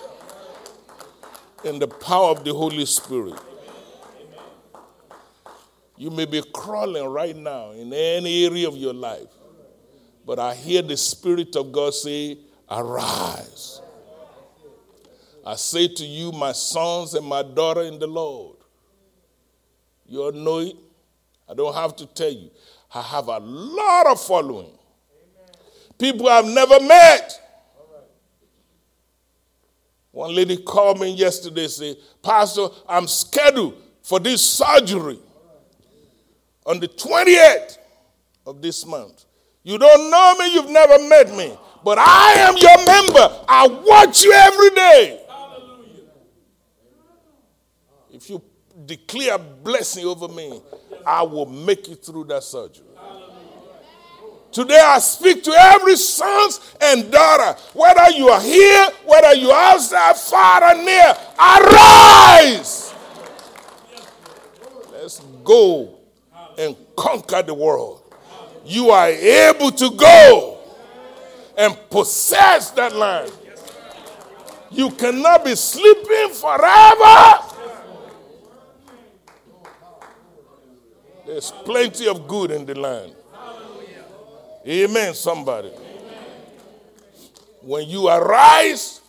S6: in the power of the Holy Spirit. You may be crawling right now in any area of your life, but I hear the Spirit of God say, Arise. I say to you, my sons and my daughter in the Lord, you all know it. I don't have to tell you. I have a lot of following. People I've never met. One lady called me yesterday said, Pastor, I'm scheduled for this surgery on the 28th of this month. You don't know me, you've never met me, but I am your member. I watch you every day. If you declare blessing over me, I will make it through that surgery. Today I speak to every sons and daughter, whether you are here, whether you are outside, far and near, arise. Let's go and conquer the world. You are able to go and possess that land. You cannot be sleeping forever. There's plenty of good in the land. Amen, somebody. When you arise,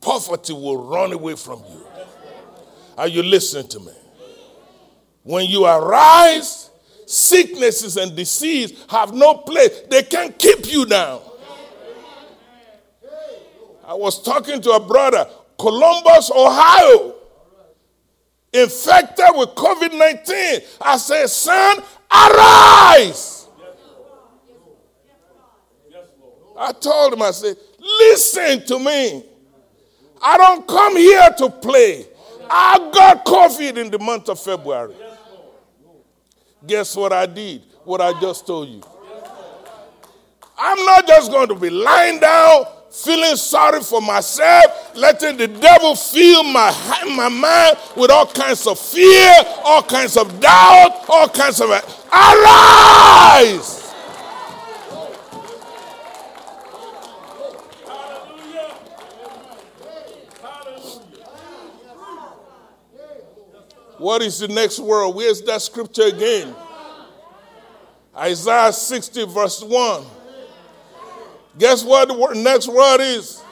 S6: poverty will run away from you. Are you listening to me? When you arise, sicknesses and disease have no place. They can't keep you down. I was talking to a brother, Columbus, Ohio, infected with COVID 19. I said, son, arise. I told him, I said, listen to me. I don't come here to play. I got COVID in the month of February. Guess what I did? What I just told you. I'm not just going to be lying down, feeling sorry for myself, letting the devil fill my, my mind with all kinds of fear, all kinds of doubt, all kinds of. Arise! What is the next word? Where's that scripture again? Isaiah 60, verse 1. Guess what the word, next word is?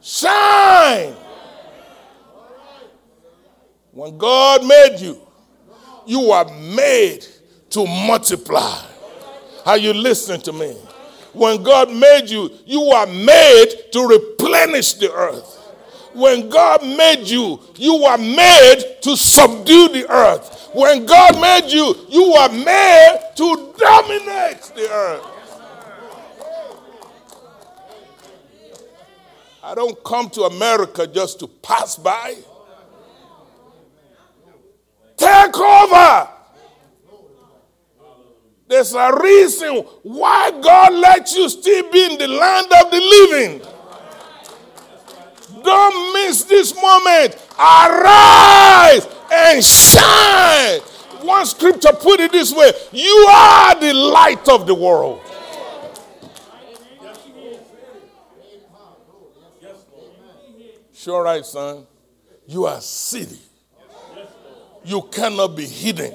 S6: Shine. When God made you, you are made to multiply. Are you listening to me? When God made you, you are made to replenish the earth. When God made you, you were made to subdue the earth. When God made you, you were made to dominate the earth. I don't come to America just to pass by. Take over. There's a reason why God let you still be in the land of the living. Don't miss this moment. Arise and shine. One scripture put it this way You are the light of the world. Sure, right, son. You are city. You cannot be hidden.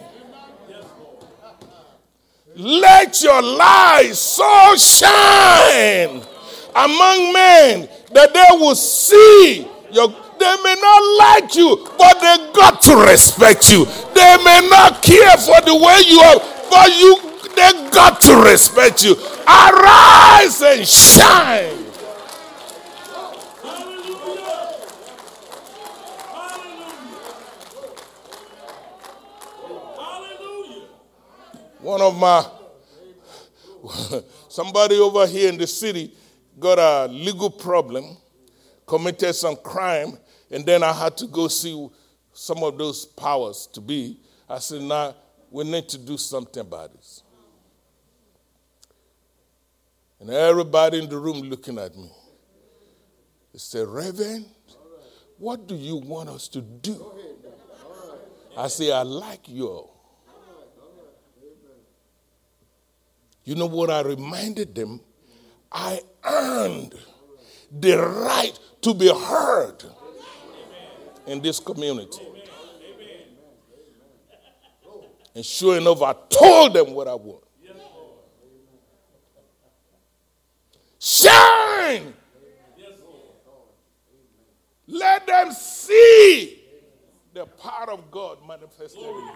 S6: Let your light so shine among men that they will see your they may not like you, but they got to respect you. They may not care for the way you are, but you they got to respect you. Arise and shine. One of my somebody over here in the city got a legal problem, committed some crime, and then I had to go see some of those powers to be. I said, now we need to do something about this. And everybody in the room looking at me. They said, Reverend, what do you want us to do? I say, I like you. You know what I reminded them? I earned the right to be heard in this community. And sure enough, I told them what I want. Shine! Let them see the power of God manifested in you.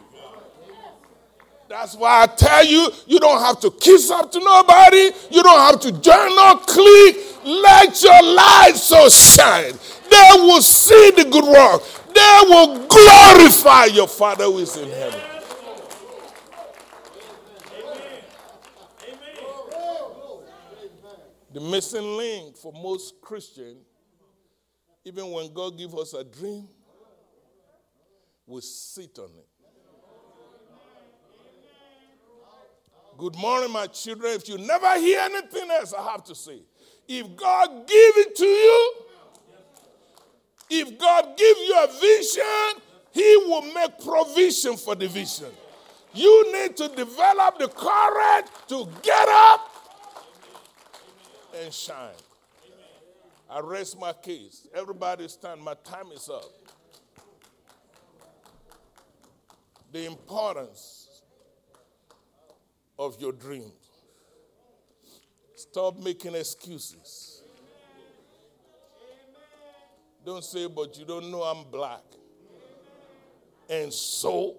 S6: That's why I tell you, you don't have to kiss up to nobody. You don't have to join no clique. Let your light so shine. They will see the good work. They will glorify your Father who is in heaven. Amen. Amen. The missing link for most Christians, even when God gives us a dream, we sit on it. Good morning, my children. If you never hear anything else, I have to say, if God give it to you, if God give you a vision, He will make provision for the vision. You need to develop the courage to get up and shine. I rest my case. Everybody stand. My time is up. The importance of your dreams. Stop making excuses. Don't say, but you don't know I'm black. And so?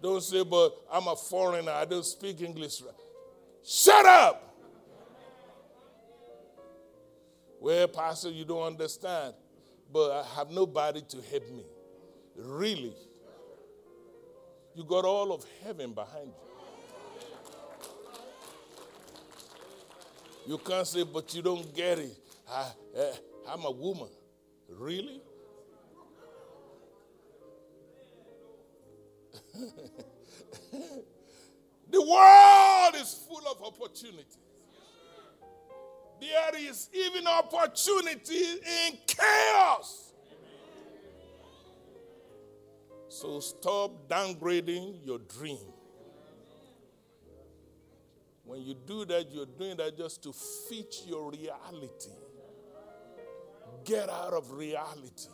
S6: Don't say, but I'm a foreigner. I don't speak English. Shut up. Well, Pastor, you don't understand, but I have nobody to help me. Really? You got all of heaven behind you. You can't say, but you don't get it. I, eh, am a woman. Really? the world is full of opportunities. There is even opportunity in chaos. So stop downgrading your dream. When you do that, you're doing that just to fit your reality. Get out of reality.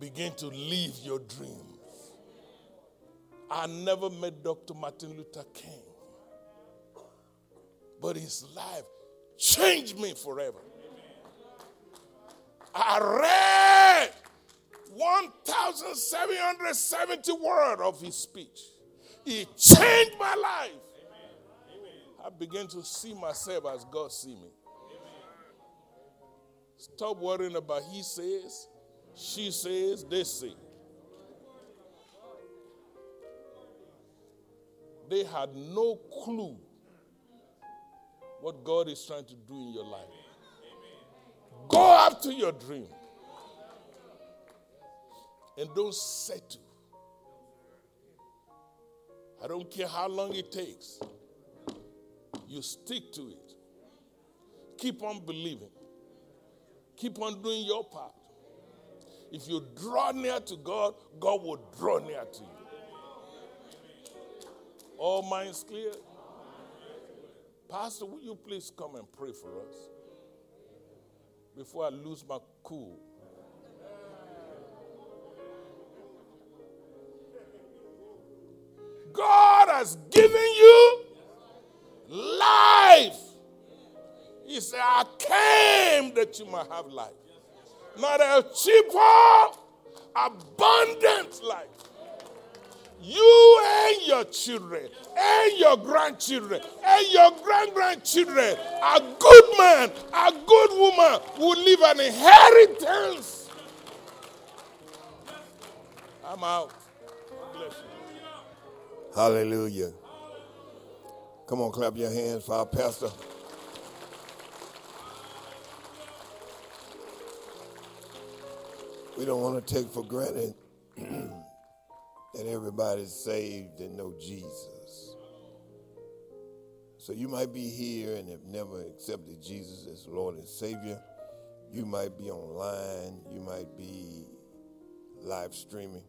S6: Begin to live your dreams. I never met Dr. Martin Luther King, but his life changed me forever. I read 1,770 words of his speech. It changed my life. I began to see myself as God see me. Stop worrying about he says, she says, they say. They had no clue what God is trying to do in your life. Go after your dream. And don't settle. I don't care how long it takes. You stick to it. Keep on believing. Keep on doing your part. If you draw near to God, God will draw near to you. All minds clear? Pastor, will you please come and pray for us before I lose my cool? God has given you life. He said, I came that you might have life. Not a cheaper, abundant life. You and your children, and your grandchildren, and your grand grandchildren, a good man, a good woman will leave an inheritance. I'm out. Hallelujah. Come on, clap your hands for our pastor. We don't want to take for granted that everybody's saved and know Jesus. So you might be here and have never accepted Jesus as Lord and Savior. You might be online. You might be live streaming.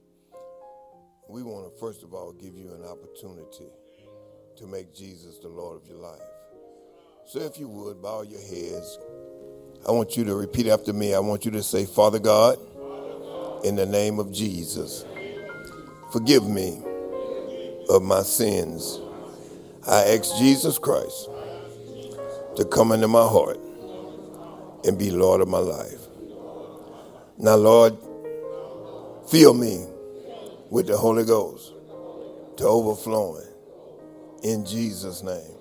S6: We want to, first of all, give you an opportunity to make Jesus the Lord of your life. So if you would, bow your heads. I want you to repeat after me. I want you to say, Father God, in the name of Jesus.
S7: Forgive me of my sins. I ask Jesus Christ to come into my heart and be Lord of my life. Now, Lord, fill me with the Holy Ghost to overflowing in Jesus' name.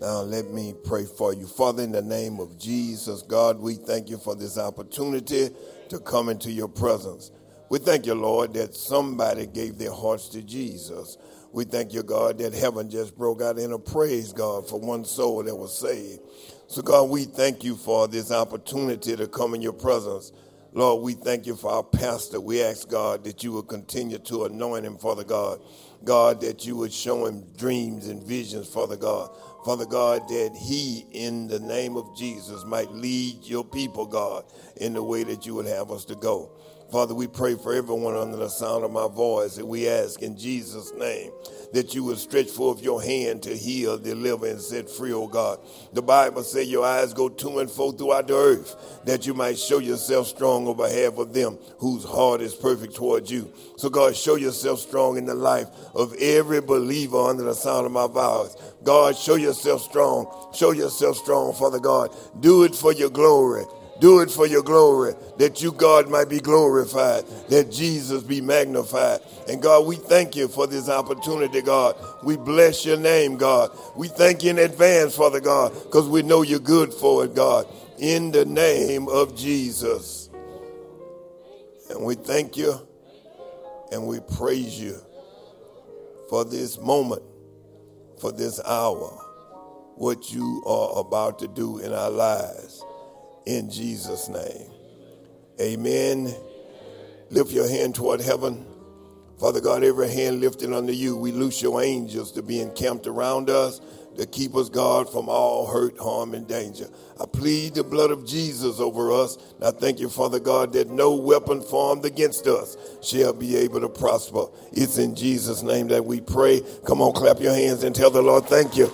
S7: Now, let me pray for you. Father, in the name of Jesus, God, we thank you for this opportunity to come into your presence. We thank you, Lord, that somebody gave their hearts to Jesus. We thank you, God, that heaven just broke out in a praise, God, for one soul that was saved. So, God, we thank you for this opportunity to come in your presence. Lord, we thank you for our pastor. We ask, God, that you would continue to anoint him, Father God. God, that you would show him dreams and visions, Father God. Father God, that he, in the name of Jesus, might lead your people, God, in the way that you would have us to go. Father, we pray for everyone under the sound of my voice, and we ask in Jesus' name that you would stretch forth your hand to heal, deliver, and set free, oh God. The Bible says your eyes go to and fro throughout the earth, that you might show yourself strong on behalf of them whose heart is perfect towards you. So, God, show yourself strong in the life of every believer under the sound of my voice. God, show yourself strong. Show yourself strong, Father God. Do it for your glory. Do it for your glory, that you, God, might be glorified, that Jesus be magnified. And God, we thank you for this opportunity, God. We bless your name, God. We thank you in advance, Father God, because we know you're good for it, God. In the name of Jesus. And we thank you and we praise you for this moment, for this hour, what you are about to do in our lives in Jesus' name. Amen. Lift your hand toward heaven. Father God, every hand lifted unto you, we loose your angels to be encamped around us to keep us, God, from all hurt, harm, and danger. I plead the blood of Jesus over us. And I thank you, Father God, that no weapon formed against us shall be able to prosper. It's in Jesus' name that we pray. Come on, clap your hands and tell the Lord, thank you.